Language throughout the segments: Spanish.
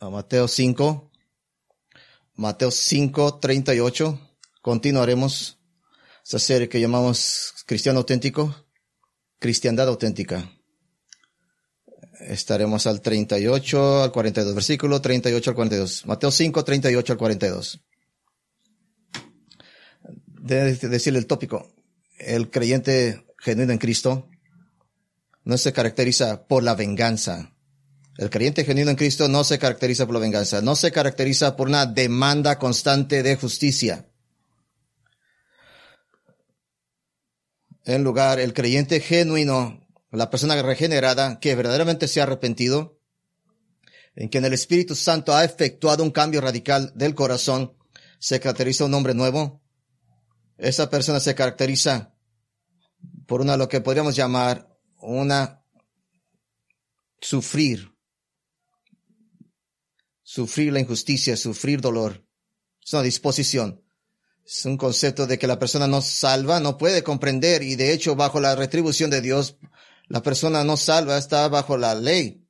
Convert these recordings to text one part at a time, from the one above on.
a Mateo 5, Mateo 5, 38. Continuaremos esa serie que llamamos Cristiano Auténtico, Cristiandad Auténtica. Estaremos al 38 al 42, versículo 38 al 42. Mateo 5, 38 al 42. De decirle el tópico, el creyente genuino en Cristo no se caracteriza por la venganza. El creyente genuino en Cristo no se caracteriza por la venganza, no se caracteriza por una demanda constante de justicia. En lugar, el creyente genuino, la persona regenerada que verdaderamente se ha arrepentido, en quien el Espíritu Santo ha efectuado un cambio radical del corazón, se caracteriza un hombre nuevo. Esa persona se caracteriza por una lo que podríamos llamar una sufrir, sufrir la injusticia, sufrir dolor. Es una disposición. Es un concepto de que la persona no salva, no puede comprender y de hecho bajo la retribución de Dios, la persona no salva, está bajo la ley.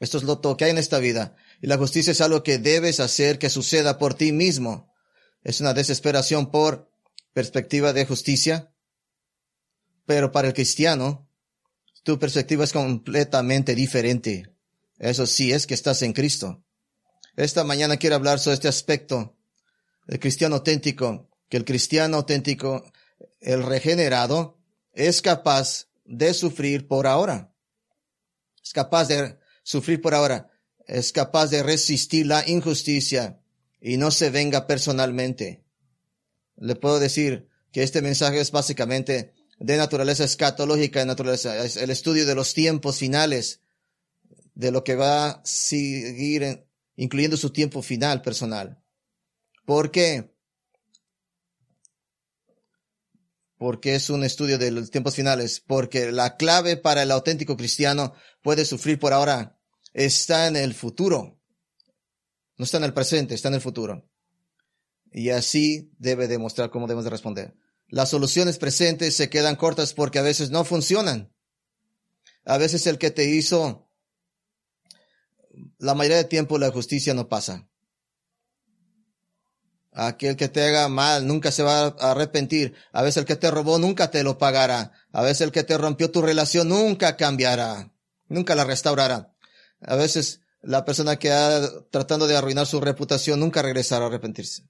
Esto es lo que hay en esta vida. Y la justicia es algo que debes hacer que suceda por ti mismo. Es una desesperación por perspectiva de justicia. Pero para el cristiano, tu perspectiva es completamente diferente. Eso sí es que estás en Cristo. Esta mañana quiero hablar sobre este aspecto del cristiano auténtico, que el cristiano auténtico, el regenerado, es capaz de sufrir por ahora. Es capaz de sufrir por ahora. Es capaz de resistir la injusticia y no se venga personalmente. Le puedo decir que este mensaje es básicamente de naturaleza escatológica, de naturaleza, es el estudio de los tiempos finales, de lo que va a seguir, incluyendo su tiempo final personal. ¿Por qué? Porque es un estudio de los tiempos finales, porque la clave para el auténtico cristiano puede sufrir por ahora, está en el futuro. No está en el presente, está en el futuro. Y así debe demostrar cómo debemos de responder. Las soluciones presentes se quedan cortas porque a veces no funcionan. A veces el que te hizo, la mayoría de tiempo la justicia no pasa. Aquel que te haga mal nunca se va a arrepentir. A veces el que te robó nunca te lo pagará. A veces el que te rompió tu relación nunca cambiará. Nunca la restaurará. A veces la persona que ha tratando de arruinar su reputación nunca regresará a arrepentirse.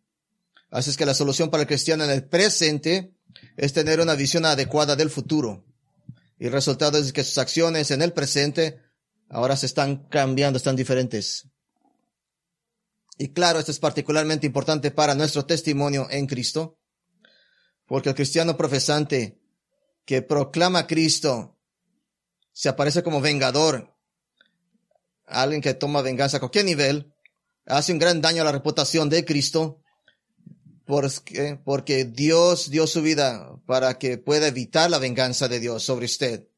Así es que la solución para el cristiano en el presente es tener una visión adecuada del futuro. Y el resultado es que sus acciones en el presente ahora se están cambiando, están diferentes. Y claro, esto es particularmente importante para nuestro testimonio en Cristo, porque el cristiano profesante que proclama a Cristo se aparece como vengador, alguien que toma venganza a cualquier nivel, hace un gran daño a la reputación de Cristo porque, porque Dios dio su vida para que pueda evitar la venganza de Dios sobre usted.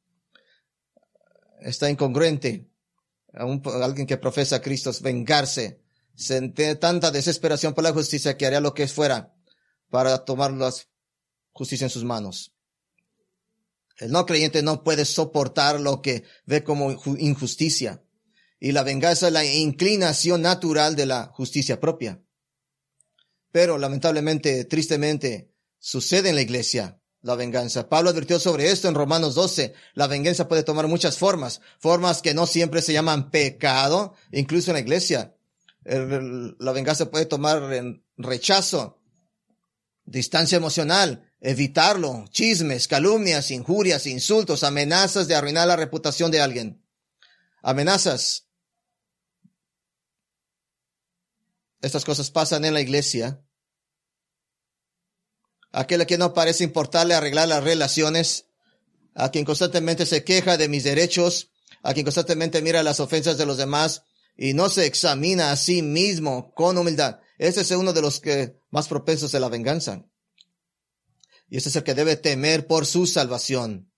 Está incongruente. alguien que profesa a Cristo vengarse. tiene tanta desesperación por la justicia que haría lo que fuera para tomar la justicia en sus manos. El no creyente no puede soportar lo que ve como injusticia. Y la venganza es la inclinación natural de la justicia propia. Pero lamentablemente, tristemente, sucede en la iglesia la venganza. Pablo advirtió sobre esto en Romanos 12. La venganza puede tomar muchas formas, formas que no siempre se llaman pecado, incluso en la iglesia. la venganza puede tomar en rechazo, distancia emocional, evitarlo, chismes, calumnias, injurias, insultos, amenazas de arruinar la reputación de alguien. Amenazas Estas cosas pasan en la iglesia. Aquel a quien no parece importarle arreglar las relaciones, a quien constantemente se queja de mis derechos, a quien constantemente mira las ofensas de los demás y no se examina a sí mismo con humildad. Ese es uno de los que más propensos a la venganza. Y ese es el que debe temer por su salvación.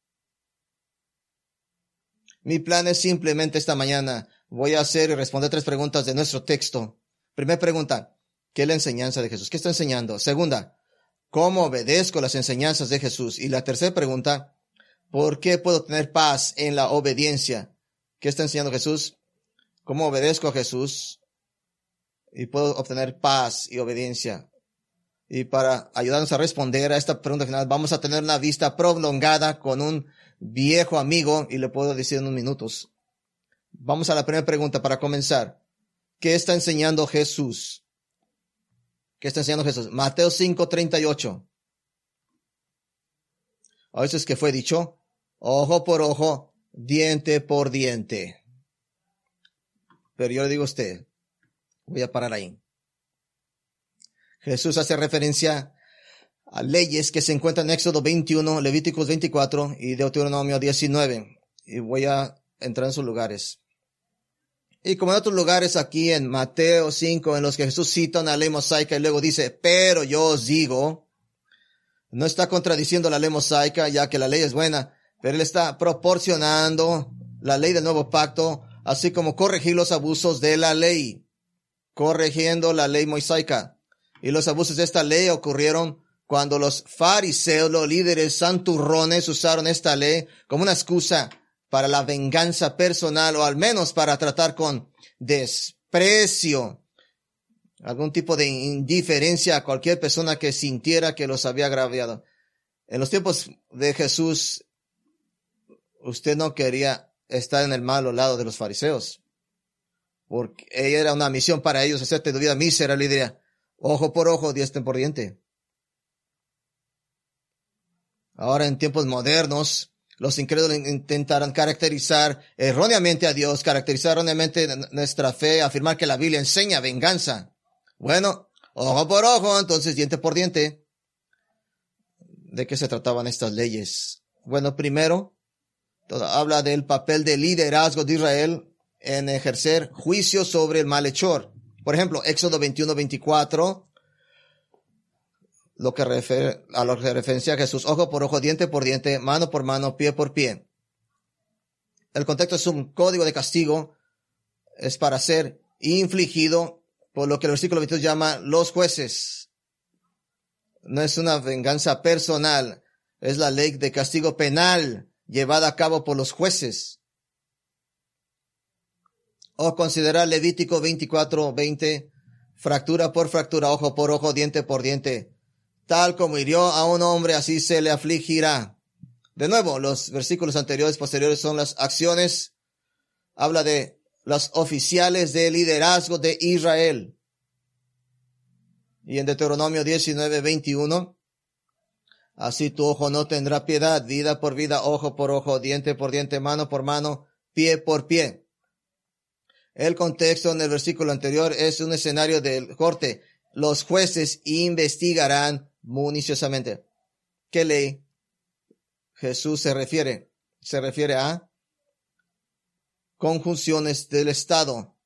Mi plan es simplemente esta mañana voy a hacer y responder tres preguntas de nuestro texto Primera pregunta, ¿qué es la enseñanza de Jesús? ¿Qué está enseñando? Segunda, ¿cómo obedezco las enseñanzas de Jesús? Y la tercera pregunta, ¿por qué puedo tener paz en la obediencia? ¿Qué está enseñando Jesús? cómo obedezco a Jesús y puedo obtener paz y obediencia. Y para ayudarnos a responder a esta pregunta final, vamos a tener una vista prolongada con un viejo amigo y le puedo decir en unos minutos. Vamos a la primera pregunta para comenzar. ¿Qué está enseñando Jesús? ¿Qué está enseñando Jesús? Mateo 5:38. A veces que fue dicho, ojo por ojo, diente por diente. Pero yo le digo a usted, voy a parar ahí. Jesús hace referencia a leyes que se encuentran en Éxodo 21, Levíticos 24 y Deuteronomio 19. Y voy a entrar en sus lugares. Y como en otros lugares aquí en Mateo 5, en los que Jesús cita una ley mosaica y luego dice, pero yo os digo, no está contradiciendo la ley mosaica, ya que la ley es buena, pero él está proporcionando la ley del nuevo pacto, así como corregir los abusos de la ley, corrigiendo la ley mosaica. Y los abusos de esta ley ocurrieron cuando los fariseos, los líderes santurrones, usaron esta ley como una excusa para la venganza personal o al menos para tratar con desprecio, algún tipo de indiferencia a cualquier persona que sintiera que los había agraviado. En los tiempos de Jesús, usted no quería estar en el malo lado de los fariseos, porque era una misión para ellos hacerte tu vida miserable y diría, ojo por ojo, diente por diente. Ahora en tiempos modernos, los incrédulos intentarán caracterizar erróneamente a Dios, caracterizar erróneamente nuestra fe, afirmar que la Biblia enseña venganza. Bueno, ojo por ojo, entonces diente por diente. ¿De qué se trataban estas leyes? Bueno, primero, habla del papel de liderazgo de Israel en ejercer juicio sobre el malhechor. Por ejemplo, Éxodo 21, 24 lo que refiere a lo que referencia a Jesús, ojo por ojo, diente por diente, mano por mano, pie por pie. El contexto es un código de castigo, es para ser infligido por lo que el versículo 22 llama los jueces. No es una venganza personal, es la ley de castigo penal llevada a cabo por los jueces. O considerar Levítico 24, 20, fractura por fractura, ojo por ojo, diente por diente Tal como hirió a un hombre, así se le afligirá. De nuevo, los versículos anteriores, posteriores son las acciones. Habla de los oficiales de liderazgo de Israel. Y en Deuteronomio 19, 21, así tu ojo no tendrá piedad, vida por vida, ojo por ojo, diente por diente, mano por mano, pie por pie. El contexto en el versículo anterior es un escenario del corte. Los jueces investigarán municiosamente. ¿Qué ley Jesús se refiere? Se refiere a conjunciones del Estado,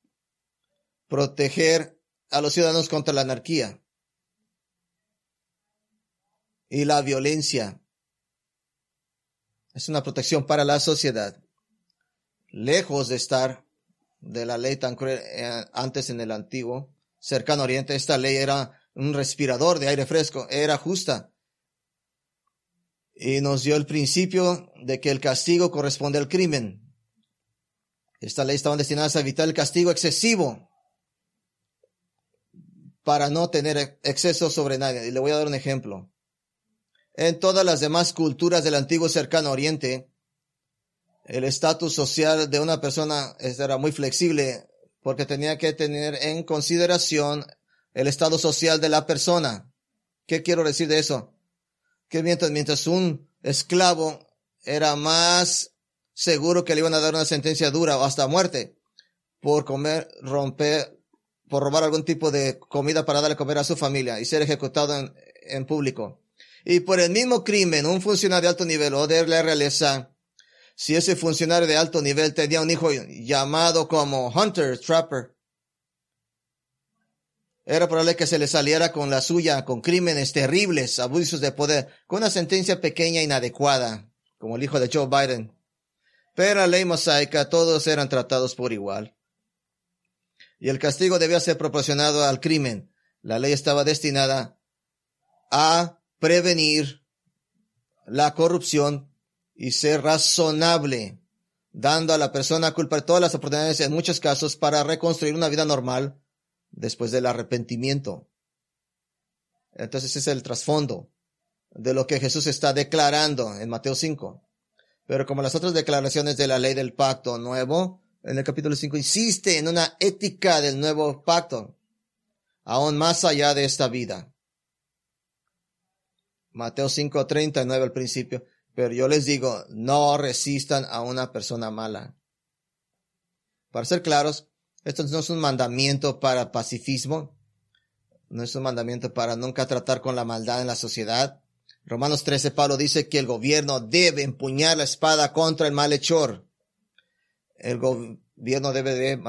proteger a los ciudadanos contra la anarquía y la violencia. Es una protección para la sociedad, lejos de estar de la ley tan cruel eh, antes en el antiguo cercano oriente. Esta ley era un respirador de aire fresco, era justa. Y nos dio el principio de que el castigo corresponde al crimen. Esta ley estaba destinada a evitar el castigo excesivo para no tener exceso sobre nadie. Y le voy a dar un ejemplo. En todas las demás culturas del antiguo cercano oriente, el estatus social de una persona era muy flexible porque tenía que tener en consideración el estado social de la persona. ¿Qué quiero decir de eso? Que mientras, mientras un esclavo era más seguro que le iban a dar una sentencia dura o hasta muerte por comer, romper, por robar algún tipo de comida para darle comer a su familia y ser ejecutado en, en público. Y por el mismo crimen, un funcionario de alto nivel o de la realeza, si ese funcionario de alto nivel tenía un hijo llamado como Hunter, Trapper, era probable que se le saliera con la suya, con crímenes terribles, abusos de poder, con una sentencia pequeña e inadecuada, como el hijo de Joe Biden. Pero la ley mosaica todos eran tratados por igual. Y el castigo debía ser proporcionado al crimen. La ley estaba destinada a prevenir la corrupción y ser razonable. dando a la persona culpa todas las oportunidades en muchos casos para reconstruir una vida normal después del arrepentimiento. Entonces ese es el trasfondo de lo que Jesús está declarando en Mateo 5. Pero como las otras declaraciones de la ley del pacto nuevo, en el capítulo 5 insiste en una ética del nuevo pacto, aún más allá de esta vida. Mateo 5:39 al principio, pero yo les digo, no resistan a una persona mala. Para ser claros, esto no es un mandamiento para pacifismo, no es un mandamiento para nunca tratar con la maldad en la sociedad. Romanos 13, Pablo dice que el gobierno debe empuñar la espada contra el malhechor. El gobierno debe de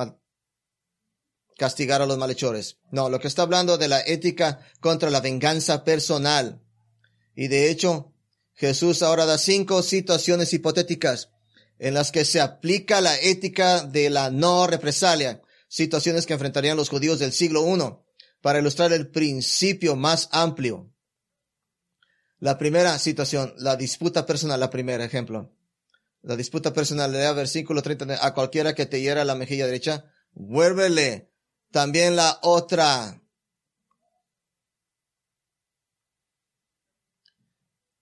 castigar a los malhechores. No, lo que está hablando de la ética contra la venganza personal. Y de hecho, Jesús ahora da cinco situaciones hipotéticas en las que se aplica la ética de la no represalia, situaciones que enfrentarían los judíos del siglo I, para ilustrar el principio más amplio. La primera situación, la disputa personal, la primera ejemplo. La disputa personal, lea versículo 30, a cualquiera que te hiera la mejilla derecha, vuélvele también la otra.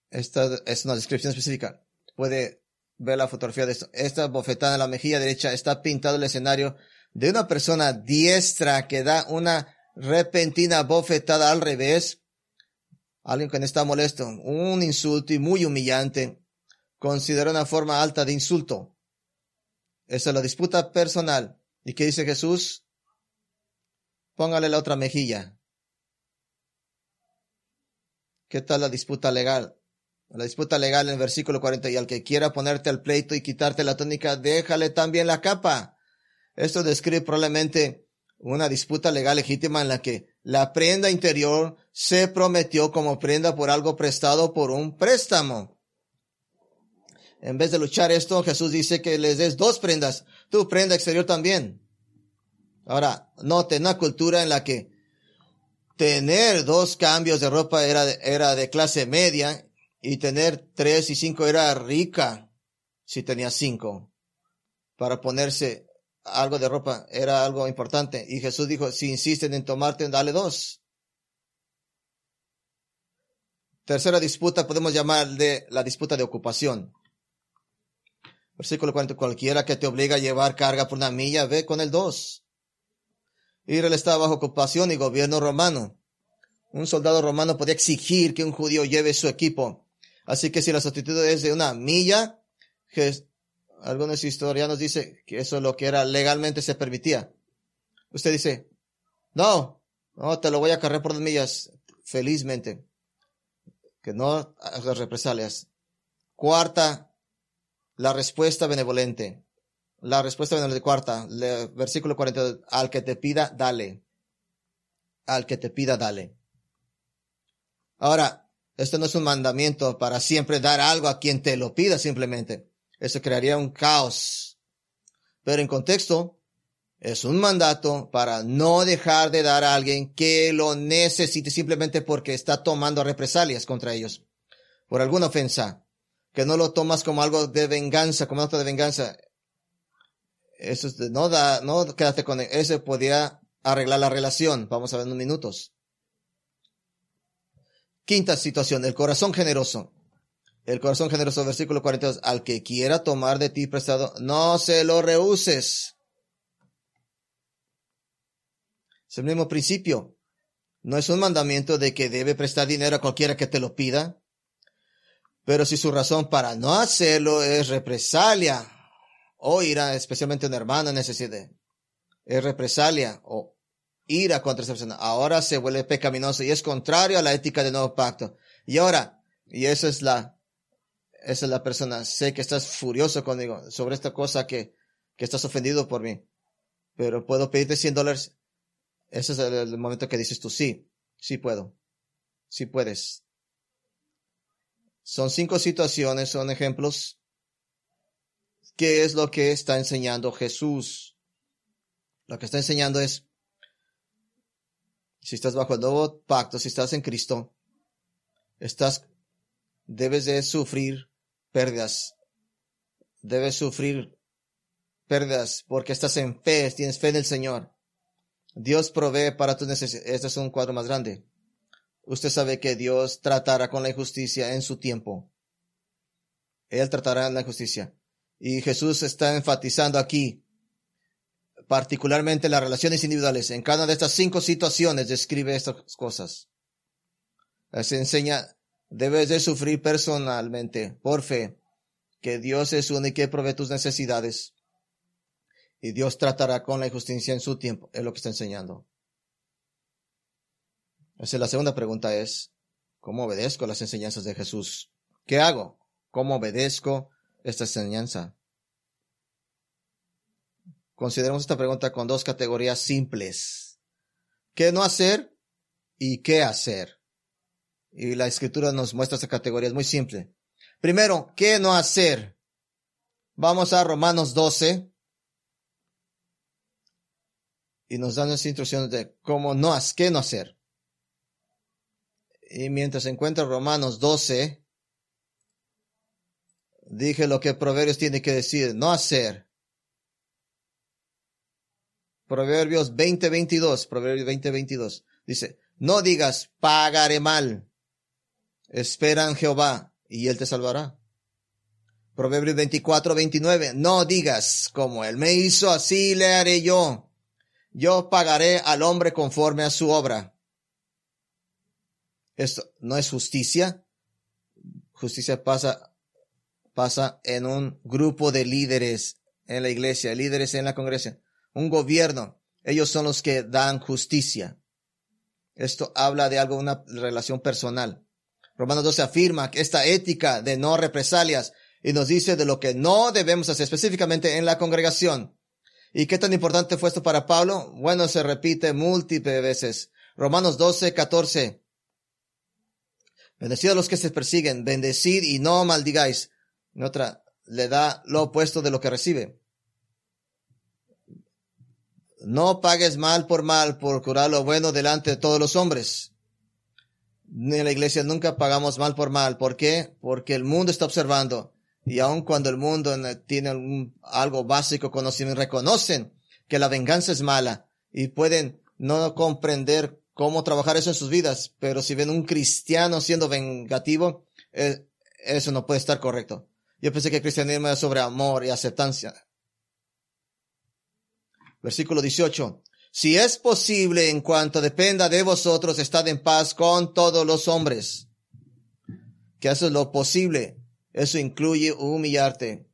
Esta es una descripción específica. Puede ver la fotografía de esto. Esta bofetada en la mejilla derecha está pintado el escenario de una persona diestra que da una repentina bofetada al revés alguien que no está molesto, un insulto y muy humillante, considera una forma alta de insulto. Esa es la disputa personal. ¿Y qué dice Jesús? Póngale la otra mejilla. ¿Qué tal la disputa legal? La disputa legal en el versículo 40, y al que quiera ponerte al pleito y quitarte la tónica, déjale también la capa. Esto describe probablemente una disputa legal legítima en la que la prenda interior se prometió como prenda por algo prestado por un préstamo. En vez de luchar esto, Jesús dice que les des dos prendas, tu prenda exterior también. Ahora, note una cultura en la que tener dos cambios de ropa era, era de clase media y tener tres y cinco era rica si tenía cinco. Para ponerse algo de ropa era algo importante. Y Jesús dijo, si insisten en tomarte, dale dos. Tercera disputa podemos llamar de la disputa de ocupación. Versículo 40, cualquiera que te obliga a llevar carga por una milla, ve con el dos. Israel estaba bajo ocupación y gobierno romano. Un soldado romano podía exigir que un judío lleve su equipo. Así que si la solicitud es de una milla, algunos historianos dicen que eso es lo que era legalmente se permitía. Usted dice, no, no, te lo voy a cargar por dos millas, felizmente. Que no hagas represalias. Cuarta, la respuesta benevolente. La respuesta benevolente. Cuarta, versículo 40, al que te pida, dale. Al que te pida, dale. Ahora, esto no es un mandamiento para siempre dar algo a quien te lo pida simplemente. Eso crearía un caos. Pero en contexto, es un mandato para no dejar de dar a alguien que lo necesite simplemente porque está tomando represalias contra ellos por alguna ofensa. Que no lo tomas como algo de venganza, como acto de venganza. Eso es no da, no quédate con él. Eso podría arreglar la relación. Vamos a ver en unos minutos. Quinta situación, el corazón generoso. El corazón generoso, versículo 42, al que quiera tomar de ti prestado, no se lo rehuses. Es el mismo principio. No es un mandamiento de que debe prestar dinero a cualquiera que te lo pida. Pero si su razón para no hacerlo es represalia o ira, especialmente un hermano en necesidad, es represalia o ira contra esa persona, ahora se vuelve pecaminoso y es contrario a la ética del nuevo pacto. Y ahora, y esa es la esa es la persona, sé que estás furioso conmigo sobre esta cosa que, que estás ofendido por mí, pero puedo pedirte 100 dólares. Ese es el, momento que dices tú, sí, sí puedo, sí puedes. Son cinco situaciones, son ejemplos. ¿Qué es lo que está enseñando Jesús? Lo que está enseñando es, si estás bajo el nuevo pacto, si estás en Cristo, estás, debes de sufrir pérdidas. Debes sufrir pérdidas porque estás en fe, tienes fe en el Señor. Dios provee para tus necesidades. Este es un cuadro más grande. Usted sabe que Dios tratará con la injusticia en su tiempo. Él tratará la injusticia. Y Jesús está enfatizando aquí, particularmente las relaciones individuales. En cada de estas cinco situaciones describe estas cosas. Se enseña, debes de sufrir personalmente, por fe, que Dios es único y que provee tus necesidades. Y Dios tratará con la injusticia en su tiempo. Es lo que está enseñando. Esa es la segunda pregunta es, ¿cómo obedezco las enseñanzas de Jesús? ¿Qué hago? ¿Cómo obedezco esta enseñanza? Consideremos esta pregunta con dos categorías simples. ¿Qué no hacer y qué hacer? Y la escritura nos muestra esta categoría, es muy simple. Primero, ¿qué no hacer? Vamos a Romanos 12 y nos dan las instrucciones de cómo no, qué no hacer. Y mientras encuentra Romanos 12, dije lo que Proverbios tiene que decir, no hacer. Proverbios 20, 22, Proverbios 20, 22. Dice, no digas, pagaré mal. Espera en Jehová y él te salvará. Proverbios 24, 29. No digas, como él me hizo, así le haré yo. Yo pagaré al hombre conforme a su obra. Esto no es justicia. Justicia pasa pasa en un grupo de líderes en la iglesia, líderes en la congregación, un gobierno. Ellos son los que dan justicia. Esto habla de algo, una relación personal. Romanos 12 afirma que esta ética de no represalias y nos dice de lo que no debemos hacer específicamente en la congregación. ¿Y qué tan importante fue esto para Pablo? Bueno, se repite múltiples veces. Romanos 12, 14. Bendecid a los que se persiguen, bendecid y no maldigáis. En otra, le da lo opuesto de lo que recibe. No pagues mal por mal, por curar lo bueno delante de todos los hombres. En la iglesia nunca pagamos mal por mal. ¿Por qué? Porque el mundo está observando. Y aun cuando el mundo tiene algo básico conocimiento, reconocen que la venganza es mala y pueden no comprender cómo trabajar eso en sus vidas. Pero si ven un cristiano siendo vengativo, eh, eso no puede estar correcto. Yo pensé que el cristianismo era sobre amor y aceptancia. Versículo 18. Si es posible, en cuanto dependa de vosotros, estad en paz con todos los hombres. Que eso es lo posible. Eso incluye humillarte.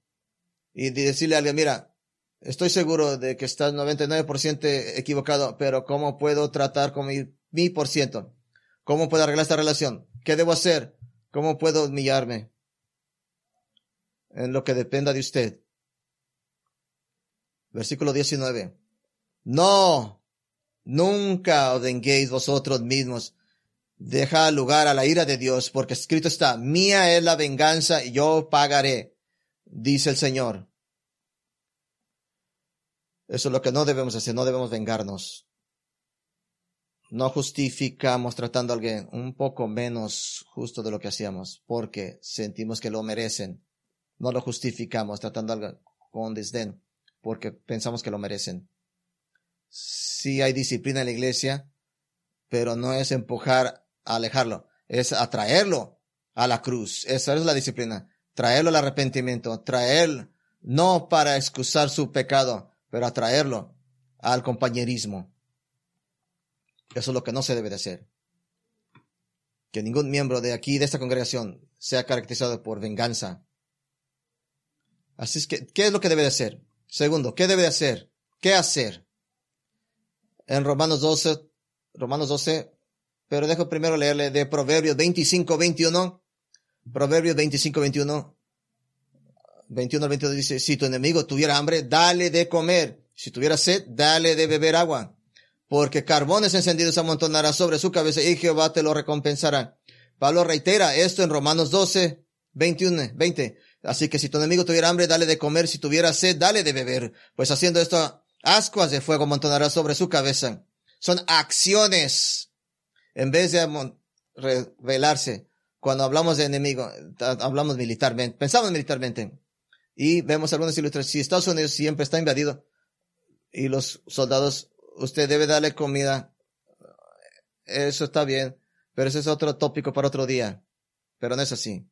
Y decirle a alguien, mira, estoy seguro de que estás 99% equivocado, pero ¿cómo puedo tratar con mi, mi por ciento? ¿Cómo puedo arreglar esta relación? ¿Qué debo hacer? ¿Cómo puedo humillarme? en lo que dependa de usted. Versículo 19. No, nunca os venguéis vosotros mismos. Deja lugar a la ira de Dios, porque escrito está, mía es la venganza y yo pagaré, dice el Señor. Eso es lo que no debemos hacer, no debemos vengarnos. No justificamos tratando a alguien un poco menos justo de lo que hacíamos, porque sentimos que lo merecen no lo justificamos tratando algo con desdén porque pensamos que lo merecen. Sí hay disciplina en la iglesia, pero no es empujar a alejarlo, es atraerlo a la cruz. Esa es la disciplina. Traerlo al arrepentimiento, traer, no para excusar su pecado, pero atraerlo al compañerismo. Eso es lo que no se debe de hacer. Que ningún miembro de aquí, de esta congregación, sea caracterizado por venganza, Así es que, ¿qué es lo que debe de hacer? Segundo, ¿qué debe de hacer? ¿Qué hacer? En Romanos 12, Romanos 12, pero dejo primero leerle de Proverbios 25, 21. Proverbios 25, 21. 21 al 22 dice, si tu enemigo tuviera hambre, dale de comer. Si tuviera sed, dale de beber agua. Porque carbones encendidos amontonará sobre su cabeza y Jehová te lo recompensará. Pablo reitera esto en Romanos 12, 21, 20. Así que si tu enemigo tuviera hambre, dale de comer, si tuviera sed, dale de beber, pues haciendo esto, ascuas de fuego amontonará sobre su cabeza. Son acciones, en vez de revelarse. Cuando hablamos de enemigo, hablamos militarmente, pensamos militarmente. Y vemos algunas ilustraciones. Si Estados Unidos siempre está invadido y los soldados, usted debe darle comida. Eso está bien, pero ese es otro tópico para otro día. Pero no es así.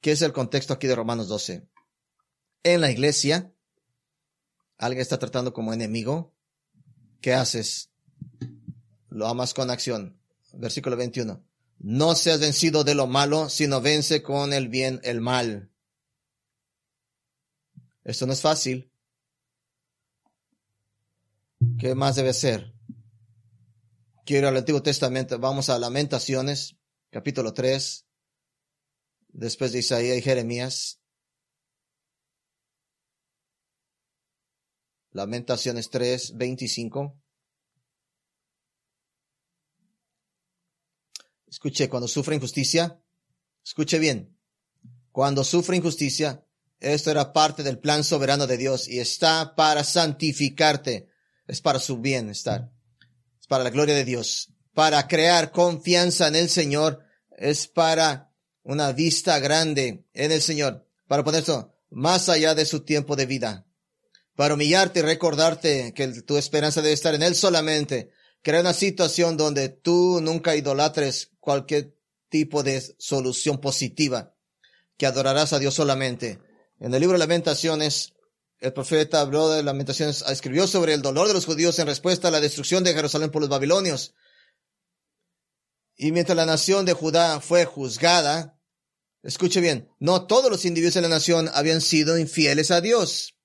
¿Qué es el contexto aquí de Romanos 12? En la iglesia, alguien está tratando como enemigo. ¿Qué haces? Lo amas con acción. Versículo 21. No seas vencido de lo malo, sino vence con el bien el mal. Esto no es fácil. ¿Qué más debe ser? Quiero al Antiguo Testamento. Vamos a Lamentaciones, capítulo 3, después de Isaías y Jeremías. Lamentaciones 3, 25. Escuche, cuando sufre injusticia, escuche bien, cuando sufre injusticia, esto era parte del plan soberano de Dios y está para santificarte, es para su bienestar, es para la gloria de Dios, para crear confianza en el Señor, es para una vista grande en el Señor, para poner esto más allá de su tiempo de vida, para humillarte y recordarte que tu esperanza debe estar en Él solamente, crear una situación donde tú nunca idolatres cualquier tipo de solución positiva, que adorarás a Dios solamente. En el libro de Lamentaciones, el profeta habló de Lamentaciones, escribió sobre el dolor de los judíos en respuesta a la destrucción de Jerusalén por los babilonios. Y mientras la nación de Judá fue juzgada, escuche bien, no todos los individuos de la nación habían sido infieles a Dios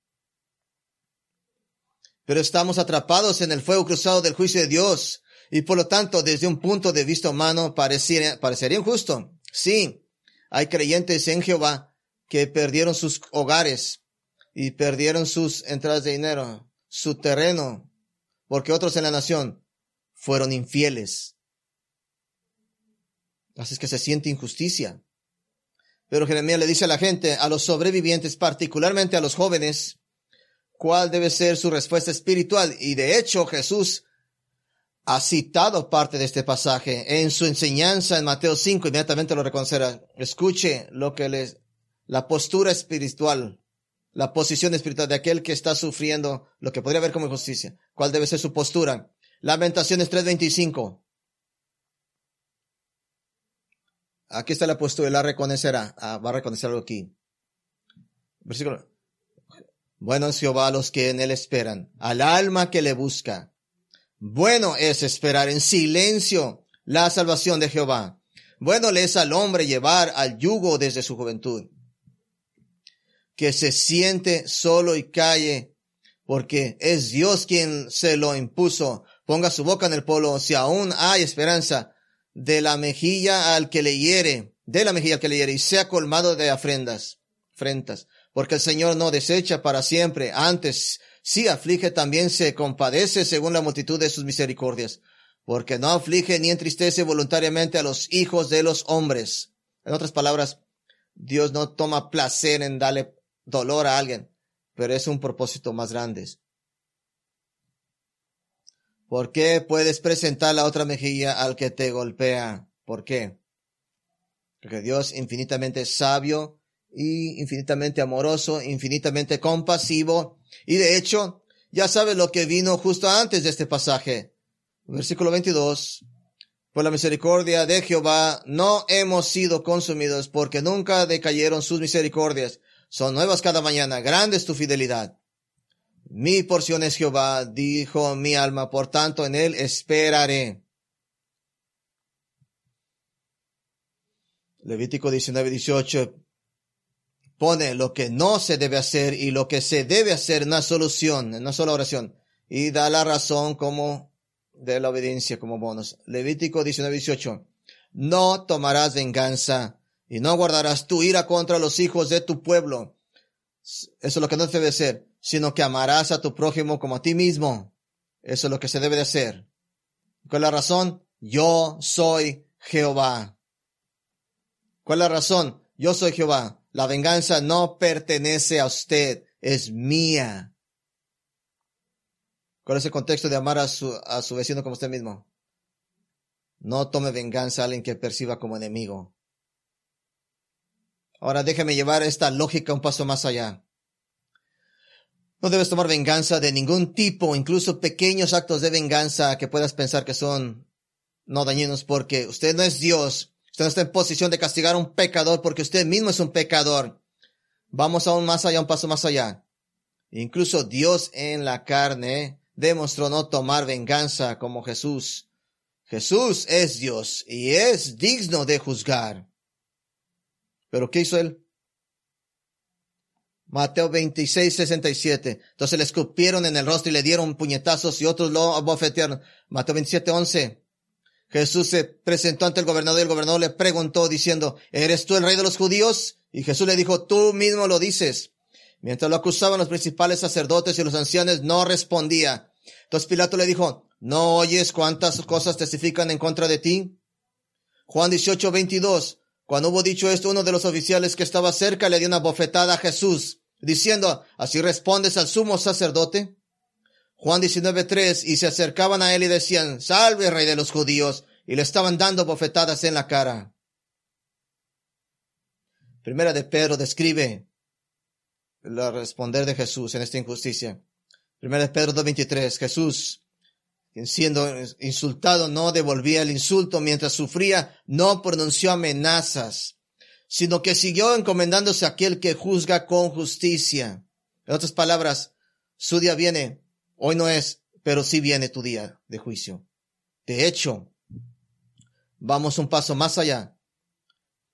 pero estamos atrapados en el fuego cruzado del juicio de Dios. Y por lo tanto, desde un punto de vista humano, parecería, injusto. Sí, hay creyentes en Jehová que perdieron sus hogares y perdieron sus entradas de dinero, su terreno, porque otros en la nación fueron infieles. Así es que se siente injusticia. Pero Jeremías le dice a la gente, a los sobrevivientes, particularmente a los jóvenes, cuál debe ser su respuesta espiritual. Y de hecho Jesús ha citado parte de este pasaje en su enseñanza en Mateo 5, inmediatamente lo reconocerá. Escuche lo que les, la postura espiritual, la posición espiritual de aquel que está sufriendo lo que podría ver como injusticia. ¿Cuál debe ser su postura? Lamentaciones 3:25. Aquí está la postura, la reconocerá. Ah, va a reconocerlo aquí. Versículo bueno es Jehová a los que en él esperan, al alma que le busca. Bueno es esperar en silencio la salvación de Jehová. Bueno le es al hombre llevar al yugo desde su juventud. Que se siente solo y calle, porque es Dios quien se lo impuso. Ponga su boca en el polo, si aún hay esperanza, de la mejilla al que le hiere, de la mejilla al que le hiere, y sea colmado de afrendas, frentas porque el Señor no desecha para siempre, antes si aflige también se compadece según la multitud de sus misericordias, porque no aflige ni entristece voluntariamente a los hijos de los hombres. En otras palabras, Dios no toma placer en darle dolor a alguien, pero es un propósito más grande. ¿Por qué puedes presentar la otra mejilla al que te golpea? ¿Por qué? Porque Dios infinitamente sabio y infinitamente amoroso, infinitamente compasivo. Y de hecho, ya sabe lo que vino justo antes de este pasaje. Versículo 22. Por la misericordia de Jehová no hemos sido consumidos porque nunca decayeron sus misericordias. Son nuevas cada mañana. Grande es tu fidelidad. Mi porción es Jehová, dijo mi alma, por tanto en él esperaré. Levítico 19, 18 pone lo que no se debe hacer y lo que se debe hacer en una solución, en una sola oración, y da la razón como de la obediencia como bonus. Levítico 19, 18. No tomarás venganza y no guardarás tu ira contra los hijos de tu pueblo. Eso es lo que no debe ser, sino que amarás a tu prójimo como a ti mismo. Eso es lo que se debe de hacer. ¿Cuál es la razón? Yo soy Jehová. ¿Cuál es la razón? Yo soy Jehová. La venganza no pertenece a usted, es mía. ¿Cuál es el contexto de amar a su, a su vecino como usted mismo? No tome venganza a alguien que perciba como enemigo. Ahora déjeme llevar esta lógica un paso más allá. No debes tomar venganza de ningún tipo, incluso pequeños actos de venganza que puedas pensar que son no dañinos porque usted no es Dios. No está en posición de castigar a un pecador porque usted mismo es un pecador. Vamos aún más allá, un paso más allá. Incluso Dios en la carne demostró no tomar venganza como Jesús. Jesús es Dios y es digno de juzgar. Pero ¿qué hizo él? Mateo 26, 67. Entonces le escupieron en el rostro y le dieron puñetazos y otros lo abofetearon. Mateo 27, 11. Jesús se presentó ante el gobernador y el gobernador le preguntó diciendo, ¿eres tú el rey de los judíos? Y Jesús le dijo, tú mismo lo dices. Mientras lo acusaban los principales sacerdotes y los ancianos, no respondía. Entonces Pilato le dijo, ¿no oyes cuántas cosas testifican en contra de ti? Juan 18, 22. Cuando hubo dicho esto, uno de los oficiales que estaba cerca le dio una bofetada a Jesús diciendo, ¿así respondes al sumo sacerdote? Juan 19.3, y se acercaban a él y decían, salve rey de los judíos, y le estaban dando bofetadas en la cara. Primera de Pedro describe el responder de Jesús en esta injusticia. Primera de Pedro 2.23, Jesús, siendo insultado, no devolvía el insulto mientras sufría, no pronunció amenazas, sino que siguió encomendándose a aquel que juzga con justicia. En otras palabras, su día viene, hoy no es, pero sí viene tu día de juicio. De hecho, vamos un paso más allá.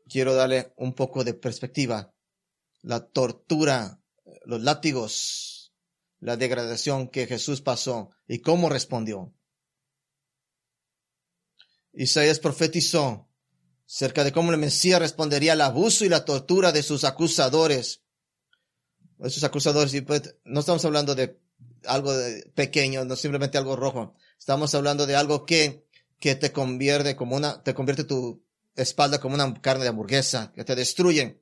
Quiero darle un poco de perspectiva. La tortura, los látigos, la degradación que Jesús pasó y cómo respondió. Isaías profetizó cerca de cómo el Mesías respondería al abuso y la tortura de sus acusadores. De sus acusadores, y pues, no estamos hablando de algo pequeño, no simplemente algo rojo. Estamos hablando de algo que, que te convierte como una, te convierte tu espalda como una carne de hamburguesa, que te destruyen.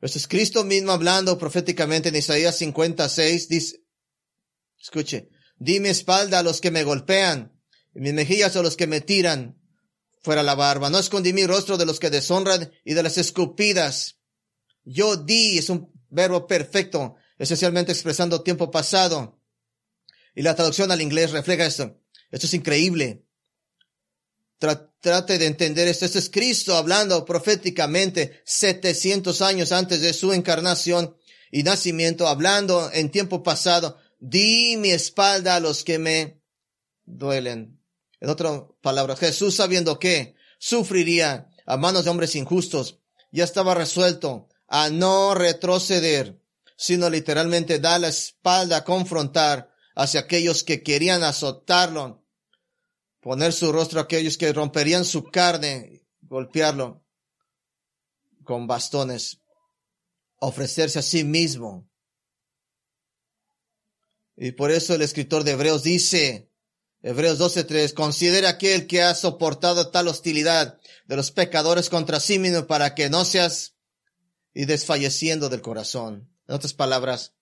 Esto es Cristo mismo hablando proféticamente en Isaías 56, dice, escuche, di mi espalda a los que me golpean, y mis mejillas a los que me tiran, fuera la barba. No escondí mi rostro de los que deshonran y de las escupidas. Yo di es un verbo perfecto, esencialmente expresando tiempo pasado. Y la traducción al inglés refleja esto. Esto es increíble. Trate de entender esto. Esto es Cristo hablando proféticamente 700 años antes de su encarnación y nacimiento, hablando en tiempo pasado. Di mi espalda a los que me duelen. En otras palabras, Jesús sabiendo que sufriría a manos de hombres injustos, ya estaba resuelto a no retroceder, sino literalmente dar la espalda a confrontar hacia aquellos que querían azotarlo, poner su rostro a aquellos que romperían su carne, golpearlo con bastones, ofrecerse a sí mismo. Y por eso el escritor de Hebreos dice, Hebreos 12.3, considera aquel que ha soportado tal hostilidad de los pecadores contra sí mismo para que no seas y desfalleciendo del corazón. En otras palabras,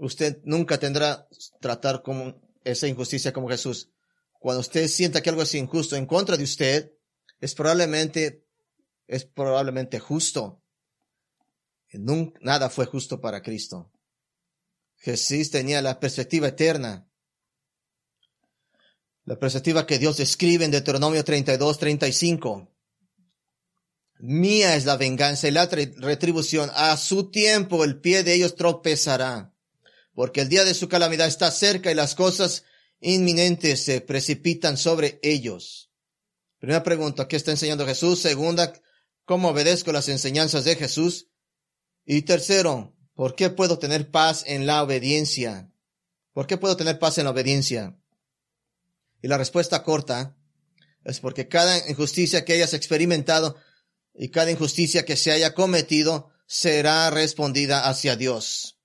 usted nunca tendrá tratar como esa injusticia como Jesús. Cuando usted sienta que algo es injusto en contra de usted, es probablemente, es probablemente justo. Nada fue justo para Cristo. Jesús tenía la perspectiva eterna la perspectiva que Dios describe en Deuteronomio 32, 35. Mía es la venganza y la retribución. A su tiempo el pie de ellos tropezará, porque el día de su calamidad está cerca y las cosas inminentes se precipitan sobre ellos. Primera pregunta, ¿qué está enseñando Jesús? Segunda, ¿cómo obedezco las enseñanzas de Jesús? Y tercero, ¿por qué puedo tener paz en la obediencia? ¿Por qué puedo tener paz en la obediencia? Y la respuesta corta es porque cada injusticia que hayas experimentado y cada injusticia que se haya cometido será respondida hacia Dios.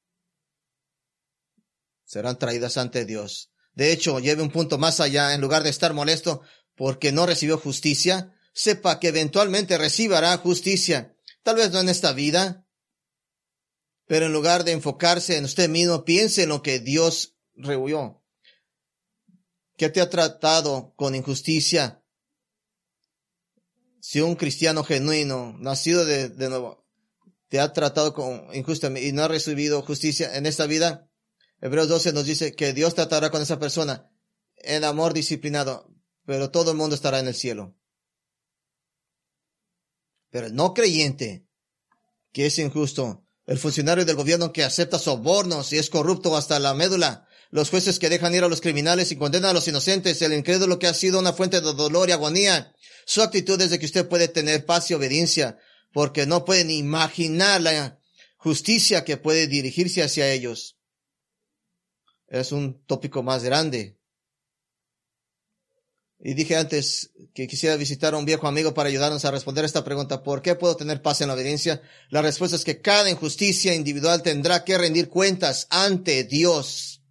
Serán traídas ante Dios. De hecho, lleve un punto más allá, en lugar de estar molesto porque no recibió justicia, sepa que eventualmente recibirá justicia. Tal vez no en esta vida, pero en lugar de enfocarse en usted mismo, piense en lo que Dios rehuyó que te ha tratado con injusticia, si un cristiano genuino, nacido de, nuevo, te ha tratado con injusticia y no ha recibido justicia en esta vida, Hebreos 12 nos dice que Dios tratará con esa persona en amor disciplinado, pero todo el mundo estará en el cielo. Pero el no creyente, que es injusto, el funcionario del gobierno que acepta sobornos y es corrupto hasta la médula, los jueces que dejan ir a los criminales y condenan a los inocentes, el incrédulo que ha sido una fuente de dolor y agonía, su actitud es de que usted puede tener paz y obediencia, porque no pueden imaginar la justicia que puede dirigirse hacia ellos. Es un tópico más grande. Y dije antes que quisiera visitar a un viejo amigo para ayudarnos a responder esta pregunta. ¿Por qué puedo tener paz en la obediencia? La respuesta es que cada injusticia individual tendrá que rendir cuentas ante Dios.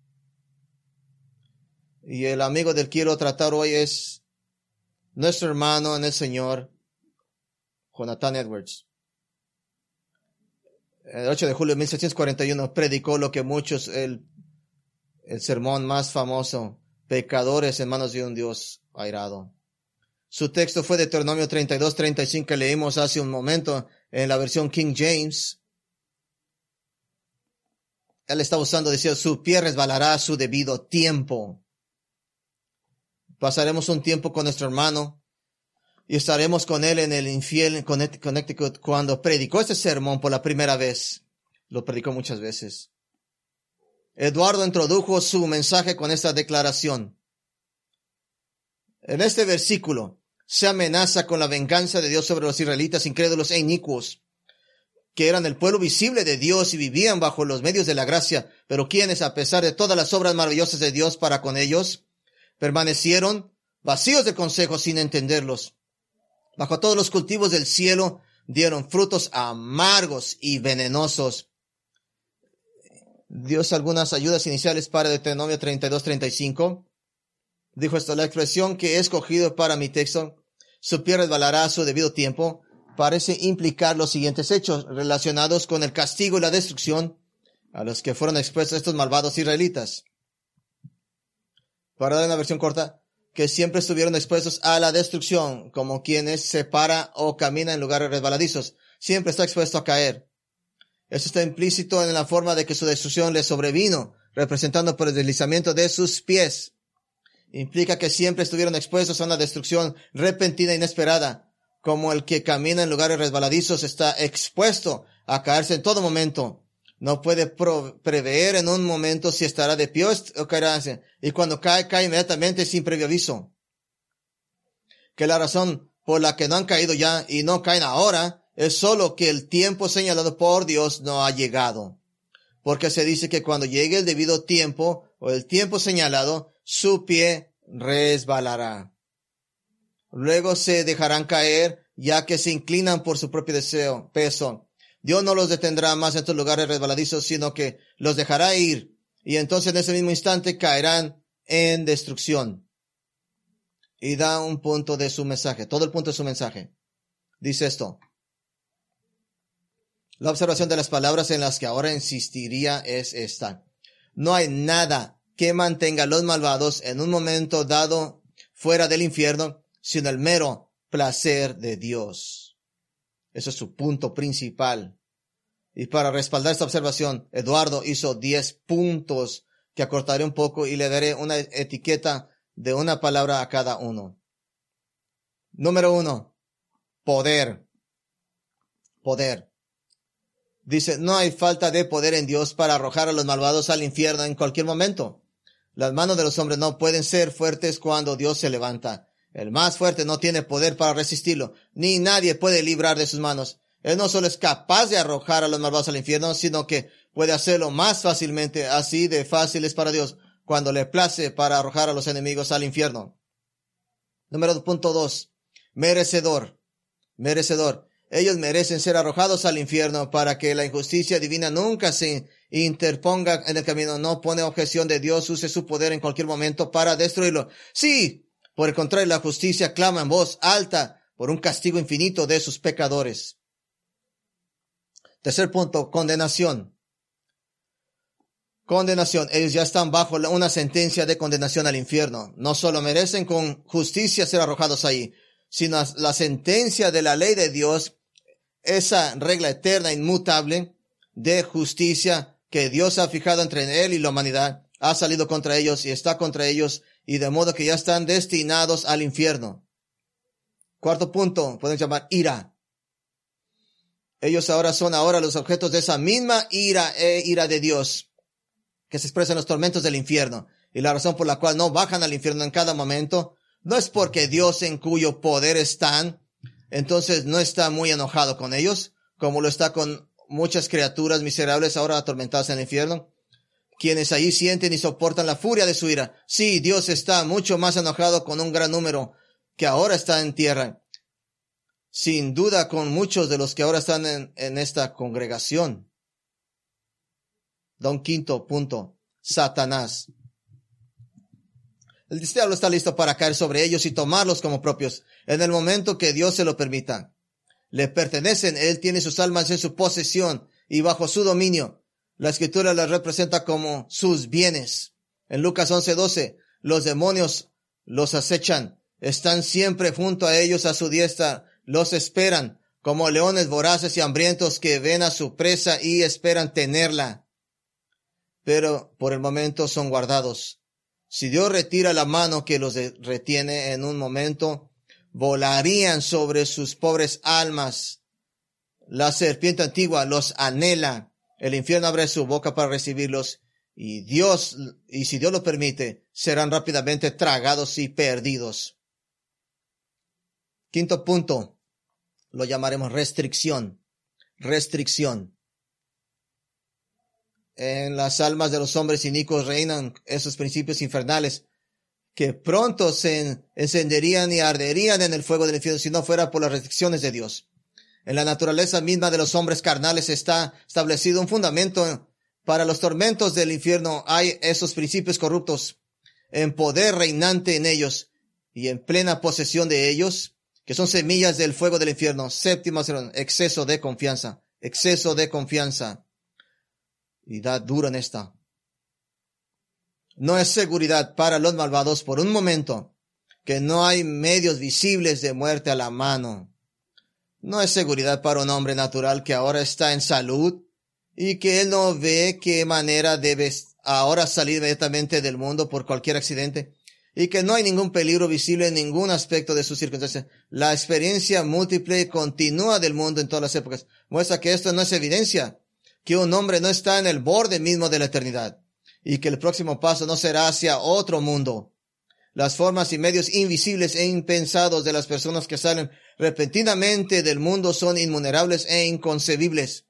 Y el amigo del quiero tratar hoy es nuestro hermano en el Señor, Jonathan Edwards. El 8 de julio de 1741 predicó lo que muchos, el, el sermón más famoso, pecadores en manos de un Dios airado. Su texto fue de Deuteronomio 32, 35 que leímos hace un momento en la versión King James. Él está usando, decía, su pie resbalará a su debido tiempo. Pasaremos un tiempo con nuestro hermano y estaremos con él en el infiel Connecticut cuando predicó este sermón por la primera vez. Lo predicó muchas veces. Eduardo introdujo su mensaje con esta declaración. En este versículo se amenaza con la venganza de Dios sobre los israelitas incrédulos e inicuos, que eran el pueblo visible de Dios y vivían bajo los medios de la gracia, pero quienes, a pesar de todas las obras maravillosas de Dios para con ellos, permanecieron vacíos de consejos sin entenderlos. Bajo todos los cultivos del cielo dieron frutos amargos y venenosos. Dios algunas ayudas iniciales para Deuteronomio 32-35. Dijo esto, la expresión que he escogido para mi texto, su pie resbalará a su debido tiempo, parece implicar los siguientes hechos relacionados con el castigo y la destrucción a los que fueron expuestos estos malvados israelitas. Para dar una versión corta, que siempre estuvieron expuestos a la destrucción, como quienes se para o camina en lugares resbaladizos. Siempre está expuesto a caer. Eso está implícito en la forma de que su destrucción le sobrevino, representando por el deslizamiento de sus pies. Implica que siempre estuvieron expuestos a una destrucción repentina e inesperada, como el que camina en lugares resbaladizos está expuesto a caerse en todo momento. No puede prever en un momento si estará de pie o caerá. Y cuando cae, cae inmediatamente sin previo aviso. Que la razón por la que no han caído ya y no caen ahora es solo que el tiempo señalado por Dios no ha llegado. Porque se dice que cuando llegue el debido tiempo o el tiempo señalado, su pie resbalará. Luego se dejarán caer ya que se inclinan por su propio deseo, peso. Dios no los detendrá más en estos lugares resbaladizos, sino que los dejará ir y entonces en ese mismo instante caerán en destrucción. Y da un punto de su mensaje, todo el punto de su mensaje. Dice esto. La observación de las palabras en las que ahora insistiría es esta. No hay nada que mantenga a los malvados en un momento dado fuera del infierno, sino el mero placer de Dios. Eso es su punto principal. Y para respaldar esta observación, Eduardo hizo 10 puntos que acortaré un poco y le daré una etiqueta de una palabra a cada uno. Número uno, poder. Poder. Dice, no hay falta de poder en Dios para arrojar a los malvados al infierno en cualquier momento. Las manos de los hombres no pueden ser fuertes cuando Dios se levanta. El más fuerte no tiene poder para resistirlo, ni nadie puede librar de sus manos. Él no solo es capaz de arrojar a los malvados al infierno, sino que puede hacerlo más fácilmente, así de fácil es para Dios, cuando le place para arrojar a los enemigos al infierno. Número punto dos. Merecedor. Merecedor. Ellos merecen ser arrojados al infierno para que la injusticia divina nunca se interponga en el camino. No pone objeción de Dios, use su poder en cualquier momento para destruirlo. Sí, por el contrario, la justicia clama en voz alta por un castigo infinito de sus pecadores. Tercer punto, condenación. Condenación. Ellos ya están bajo una sentencia de condenación al infierno. No solo merecen con justicia ser arrojados ahí, sino la sentencia de la ley de Dios, esa regla eterna, inmutable de justicia que Dios ha fijado entre él y la humanidad, ha salido contra ellos y está contra ellos, y de modo que ya están destinados al infierno. Cuarto punto, pueden llamar ira. Ellos ahora son ahora los objetos de esa misma ira e ira de Dios que se expresa en los tormentos del infierno. Y la razón por la cual no bajan al infierno en cada momento no es porque Dios en cuyo poder están, entonces no está muy enojado con ellos, como lo está con muchas criaturas miserables ahora atormentadas en el infierno, quienes allí sienten y soportan la furia de su ira. Sí, Dios está mucho más enojado con un gran número que ahora está en tierra, sin duda con muchos de los que ahora están en, esta congregación. Don quinto punto, Satanás. El diablo está listo para caer sobre ellos y tomarlos como propios en el momento que Dios se lo permita. Le pertenecen, Él tiene sus almas en su posesión y bajo su dominio. La escritura las representa como sus bienes. En Lucas 11:12, los demonios los acechan, están siempre junto a ellos a su diestra, los esperan, como leones voraces y hambrientos que ven a su presa y esperan tenerla. Pero por el momento son guardados si Dios retira la mano que los retiene en un momento, volarían sobre sus pobres almas. La serpiente antigua los anhela. El infierno abre su boca para recibirlos y Dios, y si Dios lo permite, serán rápidamente tragados y perdidos. Quinto punto, lo llamaremos restricción. Restricción en las almas de los hombres inicuos reinan esos principios infernales que pronto se encenderían y arderían en el fuego del infierno si no fuera por las restricciones de Dios. En la naturaleza misma de los hombres carnales está establecido un fundamento para los tormentos del infierno. Hay esos principios corruptos en poder reinante en ellos y en plena posesión de ellos, que son semillas del fuego del infierno. Séptimo, exceso de confianza, exceso de confianza y da duro en esta. No es seguridad para los malvados por un momento que no hay medios visibles de muerte a la mano. No es seguridad para un hombre natural que ahora está en salud y que él no ve qué manera debe ahora salir inmediatamente del mundo por cualquier accidente y que no hay ningún peligro visible en ningún aspecto de sus circunstancias. La experiencia múltiple continúa del mundo en todas las épocas. Muestra que esto no es evidencia que un hombre no está en el borde mismo de la eternidad y que el próximo paso no será hacia otro mundo. Las formas y medios invisibles e impensados de las personas que salen repentinamente del mundo son inmunerables e inconcebibles.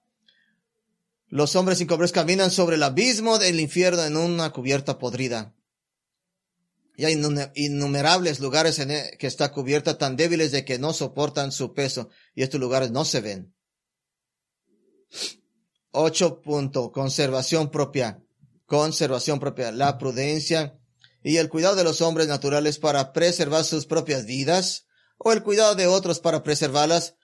Los hombres incomprensibles caminan sobre el abismo del infierno en una cubierta podrida. Y hay innumerables lugares en e, que está cubierta tan débiles de que no soportan su peso y estos lugares no se ven. Ocho punto, conservación propia. Conservación propia. La prudencia y el cuidado de los hombres naturales para preservar sus propias vidas o el cuidado de otros para preservarlas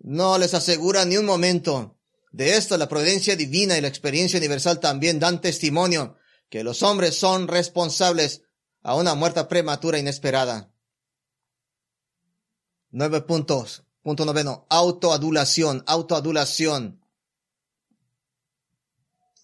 no les asegura ni un momento. De esto la prudencia divina y la experiencia universal también dan testimonio que los hombres son responsables a una muerte prematura inesperada. Nueve puntos. Punto noveno. Autoadulación. Autoadulación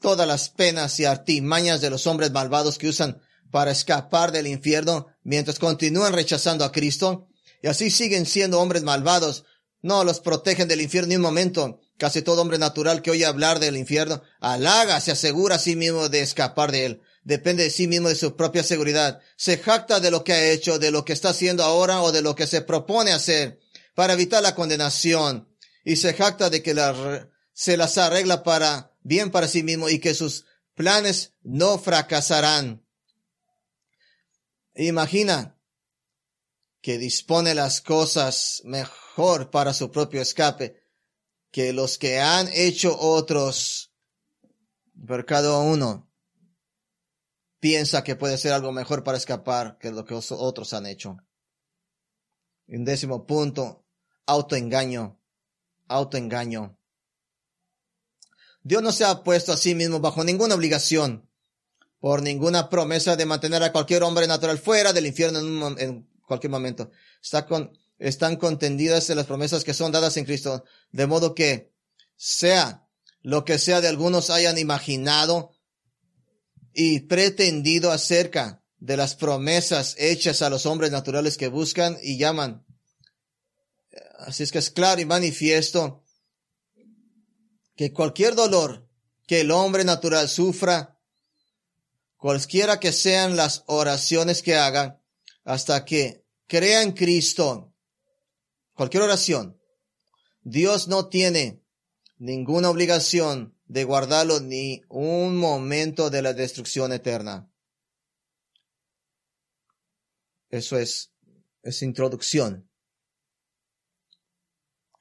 todas las penas y artimañas de los hombres malvados que usan para escapar del infierno mientras continúan rechazando a Cristo y así siguen siendo hombres malvados. No los protegen del infierno ni un momento. Casi todo hombre natural que oye hablar del infierno halaga, se asegura a sí mismo de escapar de él. Depende de sí mismo de su propia seguridad. Se jacta de lo que ha hecho, de lo que está haciendo ahora o de lo que se propone hacer para evitar la condenación. Y se jacta de que se las arregla para bien para sí mismo y que sus planes no fracasarán. Imagina que dispone las cosas mejor para su propio escape que los que han hecho otros. Pero cada uno piensa que puede ser algo mejor para escapar que lo que otros han hecho. Un décimo punto, autoengaño, autoengaño. Dios no se ha puesto a sí mismo bajo ninguna obligación, por ninguna promesa de mantener a cualquier hombre natural fuera del infierno en, cualquier momento. Está con, están contendidas en las promesas que son dadas en Cristo, de modo que sea lo que sea de algunos hayan imaginado y pretendido acerca de las promesas hechas a los hombres naturales que buscan y llaman. Así es que es claro y manifiesto que cualquier dolor que el hombre natural sufra, cualquiera que sean las oraciones que hagan, hasta que crea en Cristo, cualquier oración, Dios no tiene ninguna obligación de guardarlo ni un momento de la destrucción eterna. Eso es, es introducción.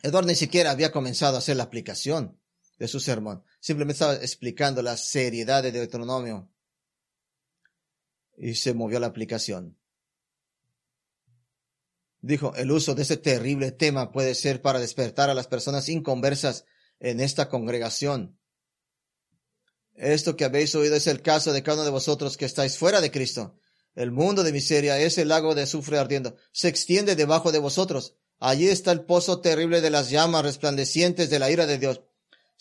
Eduardo ni siquiera había comenzado a hacer la aplicación de su sermón. Simplemente estaba explicando la seriedad de Deuteronomio. Y se movió la aplicación. Dijo, el uso de ese terrible tema puede ser para despertar a las personas inconversas en esta congregación. Esto que habéis oído es el caso de cada uno de vosotros que estáis fuera de Cristo. El mundo de miseria, ese lago de azufre ardiendo, se extiende debajo de vosotros. Allí está el pozo terrible de las llamas resplandecientes de la ira de Dios.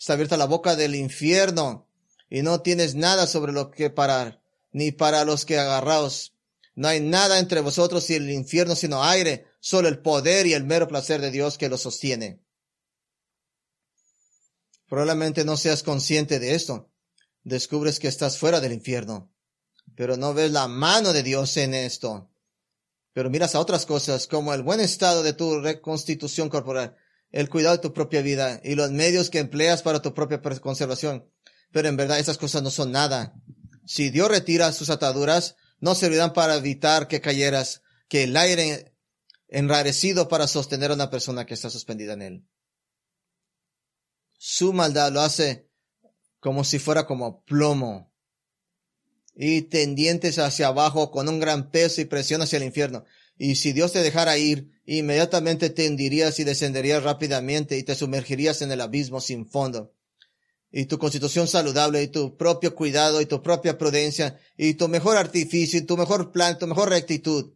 Está abierta la boca del infierno y no tienes nada sobre lo que parar, ni para los que agarraos. No hay nada entre vosotros y el infierno sino aire, solo el poder y el mero placer de Dios que lo sostiene. Probablemente no seas consciente de esto. Descubres que estás fuera del infierno, pero no ves la mano de Dios en esto. Pero miras a otras cosas como el buen estado de tu reconstitución corporal, el cuidado de tu propia vida y los medios que empleas para tu propia conservación. Pero en verdad esas cosas no son nada. Si Dios retira sus ataduras, no servirán para evitar que cayeras, que el aire enrarecido para sostener a una persona que está suspendida en él su maldad lo hace como si fuera como plomo y tendientes hacia abajo con un gran peso y presión hacia el infierno. Y si Dios te dejara ir, inmediatamente te hundirías y descenderías rápidamente y te sumergirías en el abismo sin fondo. Y tu constitución saludable y tu propio cuidado y tu propia prudencia y tu mejor artificio y tu mejor plan, tu mejor rectitud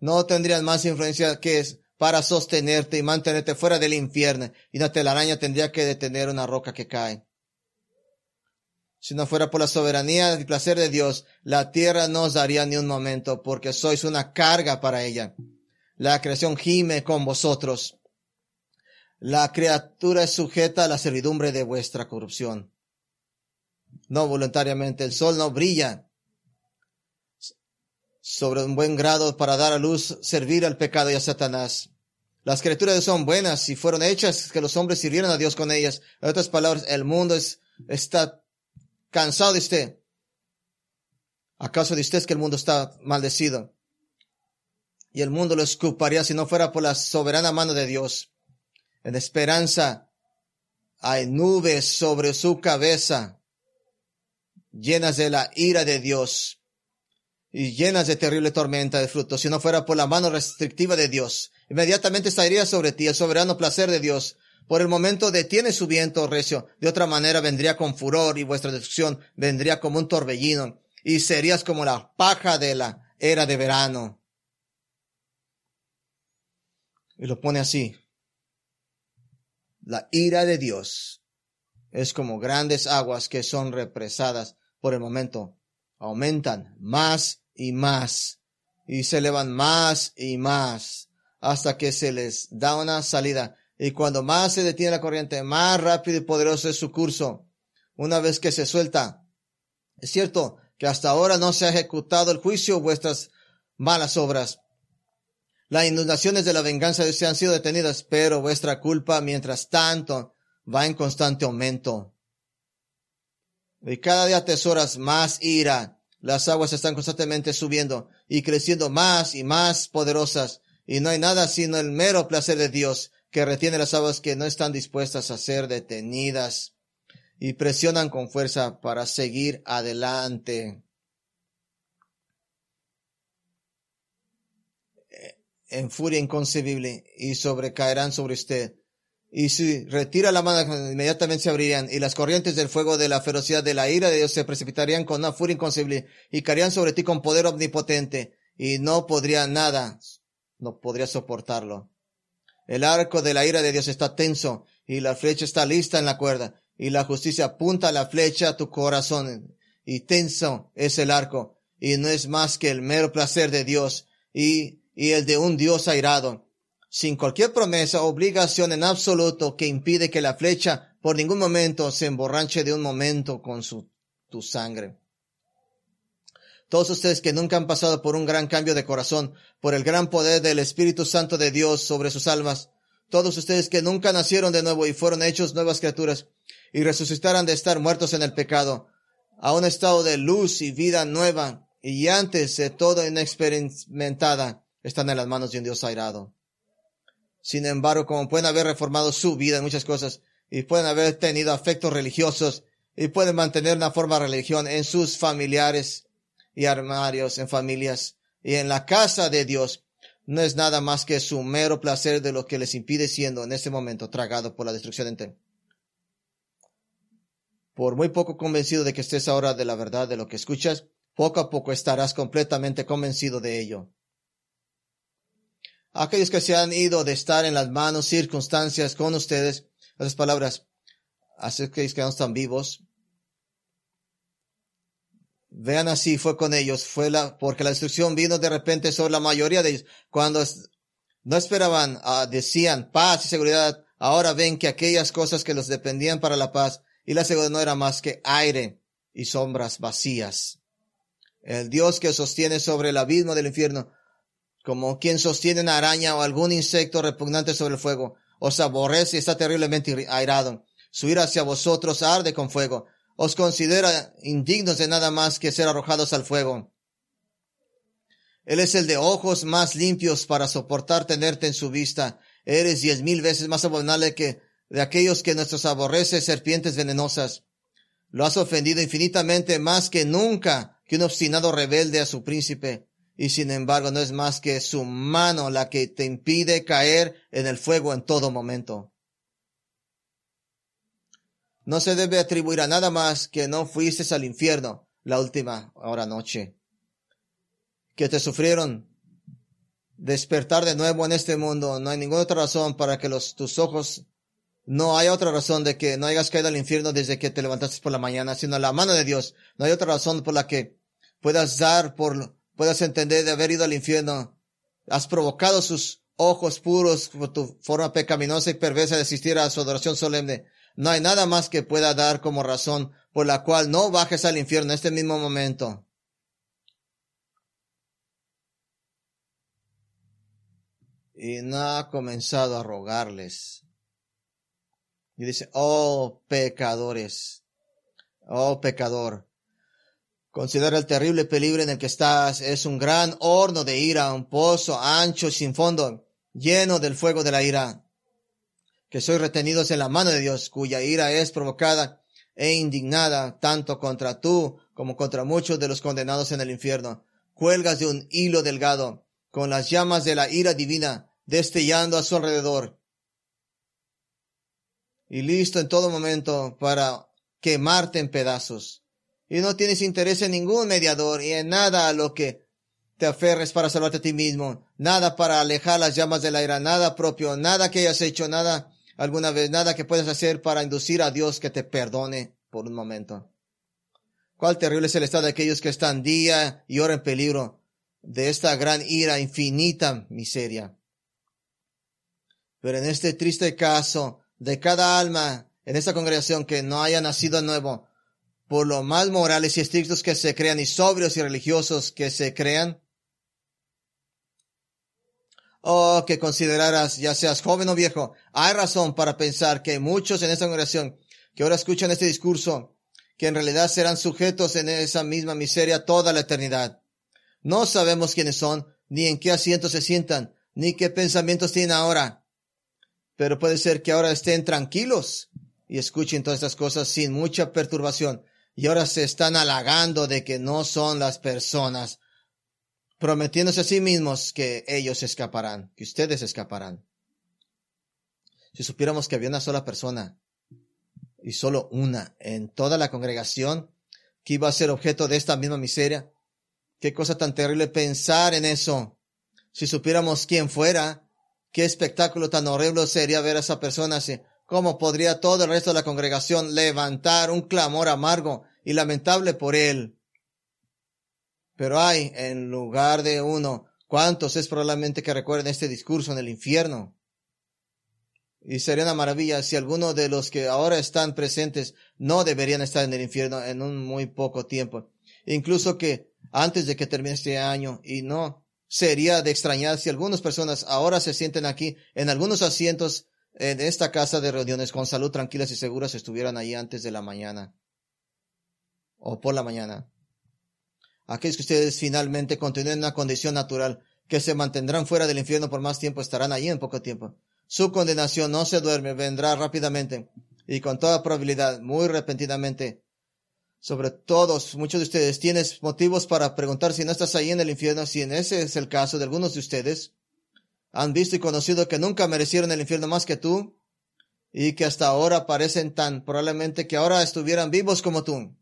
no tendrían más influencia que es para sostenerte y mantenerte fuera del infierno, y la telaraña tendría que detener una roca que cae. Si no fuera por la soberanía y placer de Dios, la tierra no os daría ni un momento, porque sois una carga para ella. La creación gime con vosotros. La criatura es sujeta a la servidumbre de vuestra corrupción. No voluntariamente, el sol no brilla sobre un buen grado para dar a luz, servir al pecado y a Satanás. Las criaturas son buenas y fueron hechas que los hombres sirvieran a Dios con ellas. En otras palabras, el mundo es, está cansado de usted. ¿Acaso de usted es que el mundo está maldecido? Y el mundo lo escuparía si no fuera por la soberana mano de Dios. En esperanza hay nubes sobre su cabeza, llenas de la ira de Dios y llenas de terrible tormenta de frutos, si no fuera por la mano restrictiva de Dios. Inmediatamente estaría sobre ti el soberano placer de Dios. Por el momento detiene su viento recio, de otra manera vendría con furor y vuestra destrucción vendría como un torbellino y serías como la paja de la era de verano. Y lo pone así. La ira de Dios es como grandes aguas que son represadas por el momento. Aumentan más y más, y se elevan más y más, hasta que se les da una salida. Y cuando más se detiene la corriente, más rápido y poderoso es su curso. Una vez que se suelta, es cierto que hasta ahora no se ha ejecutado el juicio vuestras malas obras. Las inundaciones de la venganza de se han sido detenidas, pero vuestra culpa, mientras tanto, va en constante aumento. Y cada día atesoras más ira las aguas están constantemente subiendo y creciendo más y más poderosas, y no hay nada sino el mero placer de Dios que retiene las aguas que no están dispuestas a ser detenidas y presionan con fuerza para seguir adelante. En furia inconcebible y sobrecaerán sobre usted y si retira la mano, inmediatamente se abrirían, y las corrientes del fuego de la ferocidad de la ira de Dios se precipitarían con una furia inconcebible, y caerían sobre ti con poder omnipotente, y no podría nada, no podría soportarlo. El arco de la ira de Dios está tenso, y la flecha está lista en la cuerda, y la justicia apunta la flecha a tu corazón y tenso es el arco y no es más que el mero placer de Dios y, y el de un Dios airado, sin cualquier promesa o obligación en absoluto que impide que la flecha por ningún momento se emborrache de un momento con su, tu sangre. Todos ustedes que nunca han pasado por un gran cambio de corazón, por el gran poder del Espíritu Santo de Dios sobre sus almas, todos ustedes que nunca nacieron de nuevo y fueron hechos nuevas criaturas y resucitaran de estar muertos en el pecado, a un estado de luz y vida nueva, y antes de todo inexperimentada, están en las manos de un Dios airado. Sin embargo, como pueden haber reformado su vida en muchas cosas, y pueden haber tenido afectos religiosos, y pueden mantener una forma de religión en sus familiares y armarios, en familias, y en la casa de Dios, no es nada más que su mero placer de lo que les impide siendo en este momento tragado por la destrucción entera por muy poco convencido de que estés ahora de la verdad de lo que escuchas, poco a poco estarás completamente convencido de ello. Aquellos que se han ido de estar en las manos, circunstancias con ustedes, esas palabras, aquellos que no están vivos, vean así, fue con ellos, fue la, porque la destrucción vino de repente sobre la mayoría de ellos. Cuando no esperaban, ah, decían paz y seguridad, ahora ven que aquellas cosas que los dependían para la paz y la segunda no era más que aire y sombras vacías. El Dios que sostiene sobre el abismo del infierno, como quien sostiene una araña o algún insecto repugnante sobre el fuego, os aborrece y está terriblemente airado. Su ira hacia vosotros arde con fuego. Os considera indignos de nada más que ser arrojados al fuego. Él es el de ojos más limpios para soportar tenerte en su vista. Eres diez mil veces más abominable que de aquellos que nuestros aborrece serpientes venenosas. Lo has ofendido infinitamente más que nunca que un obstinado rebelde a su príncipe, y sin embargo no es más que su mano la que te impide caer en el fuego en todo momento. No se debe atribuir a nada más que no fuiste al infierno la última hora noche, que te sufrieron despertar de nuevo en este mundo. No hay ninguna otra razón para que los, tus ojos no hay otra razón de que no hayas caído al infierno desde que te levantaste por la mañana, sino la mano de Dios. No hay otra razón por la que puedas dar, por, puedas entender de haber ido al infierno. Has provocado sus ojos puros por tu forma pecaminosa y perversa de asistir a su adoración solemne. No hay nada más que pueda dar como razón por la cual no bajes al infierno en este mismo momento. Y no ha comenzado a rogarles y dice, oh pecadores, oh pecador, considera el terrible peligro en el que estás. Es un gran horno de ira, un pozo ancho sin fondo, lleno del fuego de la ira. Que sois retenidos en la mano de Dios, cuya ira es provocada e indignada tanto contra tú como contra muchos de los condenados en el infierno. Cuelgas de un hilo delgado, con las llamas de la ira divina destellando a su alrededor y listo en todo momento para quemarte en pedazos. Y no tienes interés en ningún mediador y en nada a lo que te aferres para salvarte a ti mismo, nada para alejar las llamas de la ira, nada propio, nada que hayas hecho, nada alguna vez, nada que puedas hacer para inducir a Dios que te perdone por un momento. Cuál terrible es el estado de aquellos que están día y hora en peligro de esta gran ira, infinita miseria. Pero en este triste caso, de cada alma en esta congregación que no haya nacido nuevo, por lo más morales y estrictos que se crean y sobrios y religiosos que se crean, oh, que consideraras, ya seas joven o viejo, hay razón para pensar que muchos en esta congregación que ahora escuchan este discurso, que en realidad serán sujetos en esa misma miseria toda la eternidad. No sabemos quiénes son, ni en qué asiento se sientan, ni qué pensamientos tienen ahora pero puede ser que ahora estén tranquilos y escuchen todas estas cosas sin mucha perturbación. Y ahora se están halagando de que no son las personas, prometiéndose a sí mismos que ellos escaparán, que ustedes escaparán. Si supiéramos que había una sola persona y solo una en toda la congregación que iba a ser objeto de esta misma miseria, qué cosa tan terrible pensar en eso. Si supiéramos quién fuera, Qué espectáculo tan horrible sería ver a esa persona así, ¿Cómo podría todo el resto de la congregación levantar un clamor amargo y lamentable por él? Pero hay, en lugar de uno, ¿cuántos es probablemente que recuerden este discurso en el infierno? Y sería una maravilla si alguno de los que ahora están presentes no deberían estar en el infierno en un muy poco tiempo. Incluso que antes de que termine este año y no sería de extrañar si algunas personas ahora se sienten aquí en algunos asientos en esta casa de reuniones con salud tranquilas y seguras estuvieran ahí antes de la mañana o por la mañana. Aquellos que ustedes finalmente continúen en una condición natural, que se mantendrán fuera del infierno por más tiempo, estarán allí en poco tiempo. Su condenación no se duerme, vendrá rápidamente y con toda probabilidad, muy repentinamente. Sobre todos, muchos de ustedes tienes motivos para preguntar si no estás ahí en el infierno, si en ese es el caso de algunos de ustedes han visto y conocido que nunca merecieron el infierno más que tú y que hasta ahora parecen tan probablemente que ahora estuvieran vivos como tú.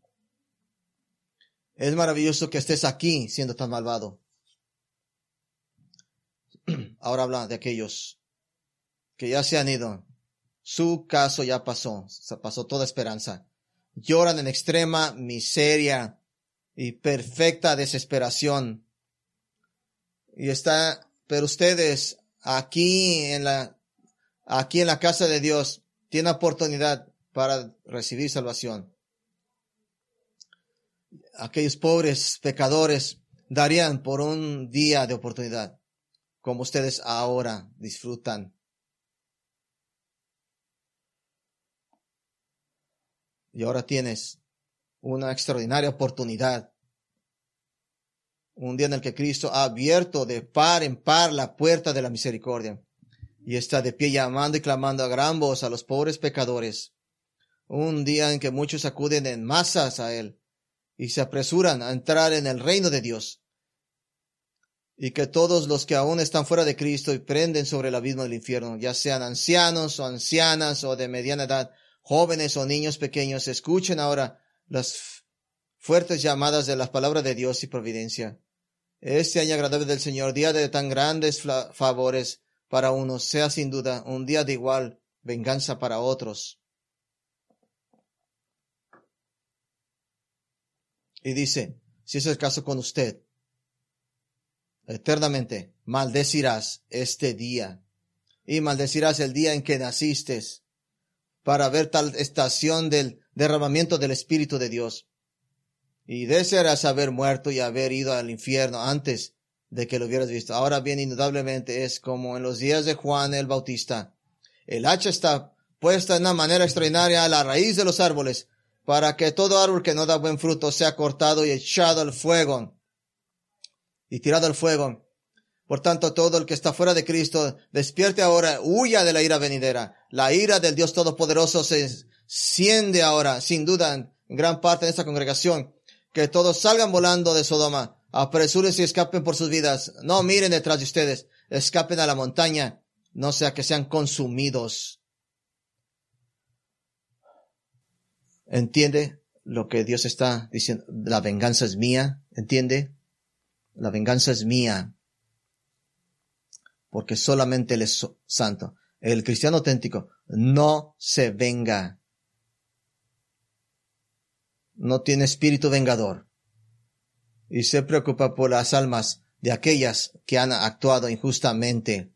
Es maravilloso que estés aquí siendo tan malvado. Ahora habla de aquellos que ya se han ido. Su caso ya pasó, se pasó toda esperanza. Lloran en extrema miseria y perfecta desesperación. Y está, pero ustedes aquí en la, aquí en la casa de Dios, tiene oportunidad para recibir salvación. Aquellos pobres pecadores darían por un día de oportunidad, como ustedes ahora disfrutan. Y ahora tienes una extraordinaria oportunidad un día en el que Cristo ha abierto de par en par la puerta de la misericordia y está de pie llamando y clamando a gran voz a los pobres pecadores. Un día en que muchos acuden en masas a Él y se apresuran a entrar en el reino de Dios. Y que todos los que aún están fuera de Cristo y prenden sobre el abismo del infierno, ya sean ancianos o ancianas o de mediana edad, jóvenes o niños pequeños, escuchen ahora las fuertes llamadas de las palabras de Dios y providencia este año agradable del Señor, día de tan grandes favores para unos, sea sin duda un día de igual venganza para otros. Y dice, si es el caso con usted, eternamente maldecirás este día y maldecirás el día en que naciste para ver tal estación del derramamiento del Espíritu de Dios y desearás haber muerto y haber ido al infierno antes de que lo hubieras visto. Ahora bien, indudablemente es como en los días de Juan el Bautista. El hacha está puesta de una manera extraordinaria a la raíz de los árboles, para que todo árbol que no da buen fruto sea cortado y echado al fuego y tirado al fuego. Por tanto, todo el que está fuera de Cristo, despierte ahora, huya de la ira venidera. La ira del Dios Todopoderoso se siende ahora, sin duda, en gran parte de esta congregación que todos salgan volando de Sodoma. Apresúrense y escapen por sus vidas. No miren detrás de ustedes. Escapen a la montaña. No sea que sean consumidos. ¿Entiende lo que Dios está diciendo? La venganza es mía. ¿Entiende? La venganza es mía. Porque solamente Él es santo. El cristiano auténtico no se venga no tiene espíritu vengador y se preocupa por las almas de aquellas que han actuado injustamente.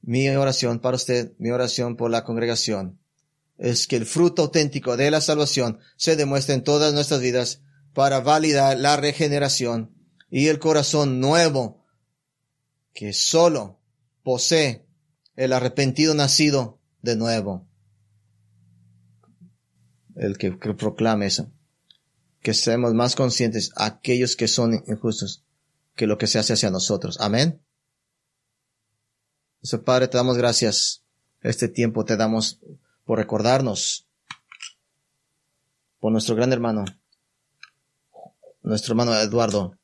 Mi oración para usted, mi oración por la congregación, es que el fruto auténtico de la salvación se demuestre en todas nuestras vidas para validar la regeneración y el corazón nuevo que solo posee el arrepentido nacido de nuevo el que, proclame eso. Que seamos más conscientes aquellos que son injustos que lo que se hace hacia nosotros. Amén. Eso, Padre, te damos gracias. Este tiempo te damos por recordarnos por nuestro gran hermano, nuestro hermano Eduardo.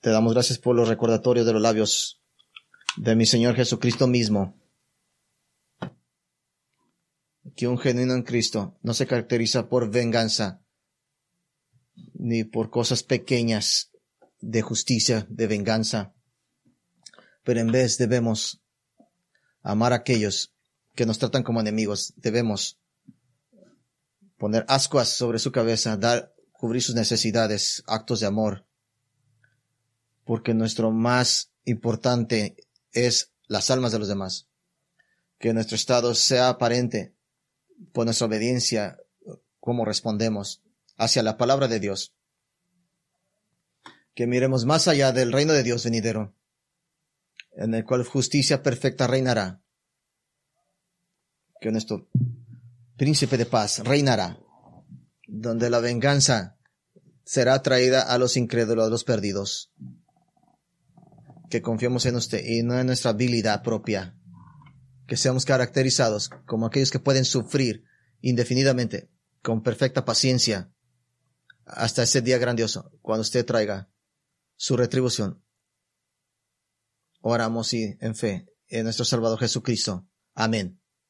Te damos gracias por los recordatorios de los labios de mi Señor Jesucristo mismo que un genuino en Cristo no se caracteriza por venganza ni por cosas pequeñas de justicia, de venganza, pero en vez debemos amar a aquellos que nos tratan como enemigos. Debemos poner ascuas sobre su cabeza, dar, cubrir sus necesidades, actos de amor, porque nuestro más importante es las almas de los demás. Que nuestro estado sea aparente por nuestra obediencia, cómo respondemos hacia la palabra de Dios. Que miremos más allá del reino de Dios venidero, en el cual justicia perfecta reinará. Que nuestro príncipe de paz reinará, donde la venganza será traída a los incrédulos, a los perdidos. Que confiemos en usted y no en nuestra habilidad propia. Que seamos caracterizados como aquellos que pueden sufrir indefinidamente, con perfecta paciencia, hasta ese día grandioso, cuando usted traiga su retribución. Oramos y en fe en nuestro Salvador Jesucristo. Amén.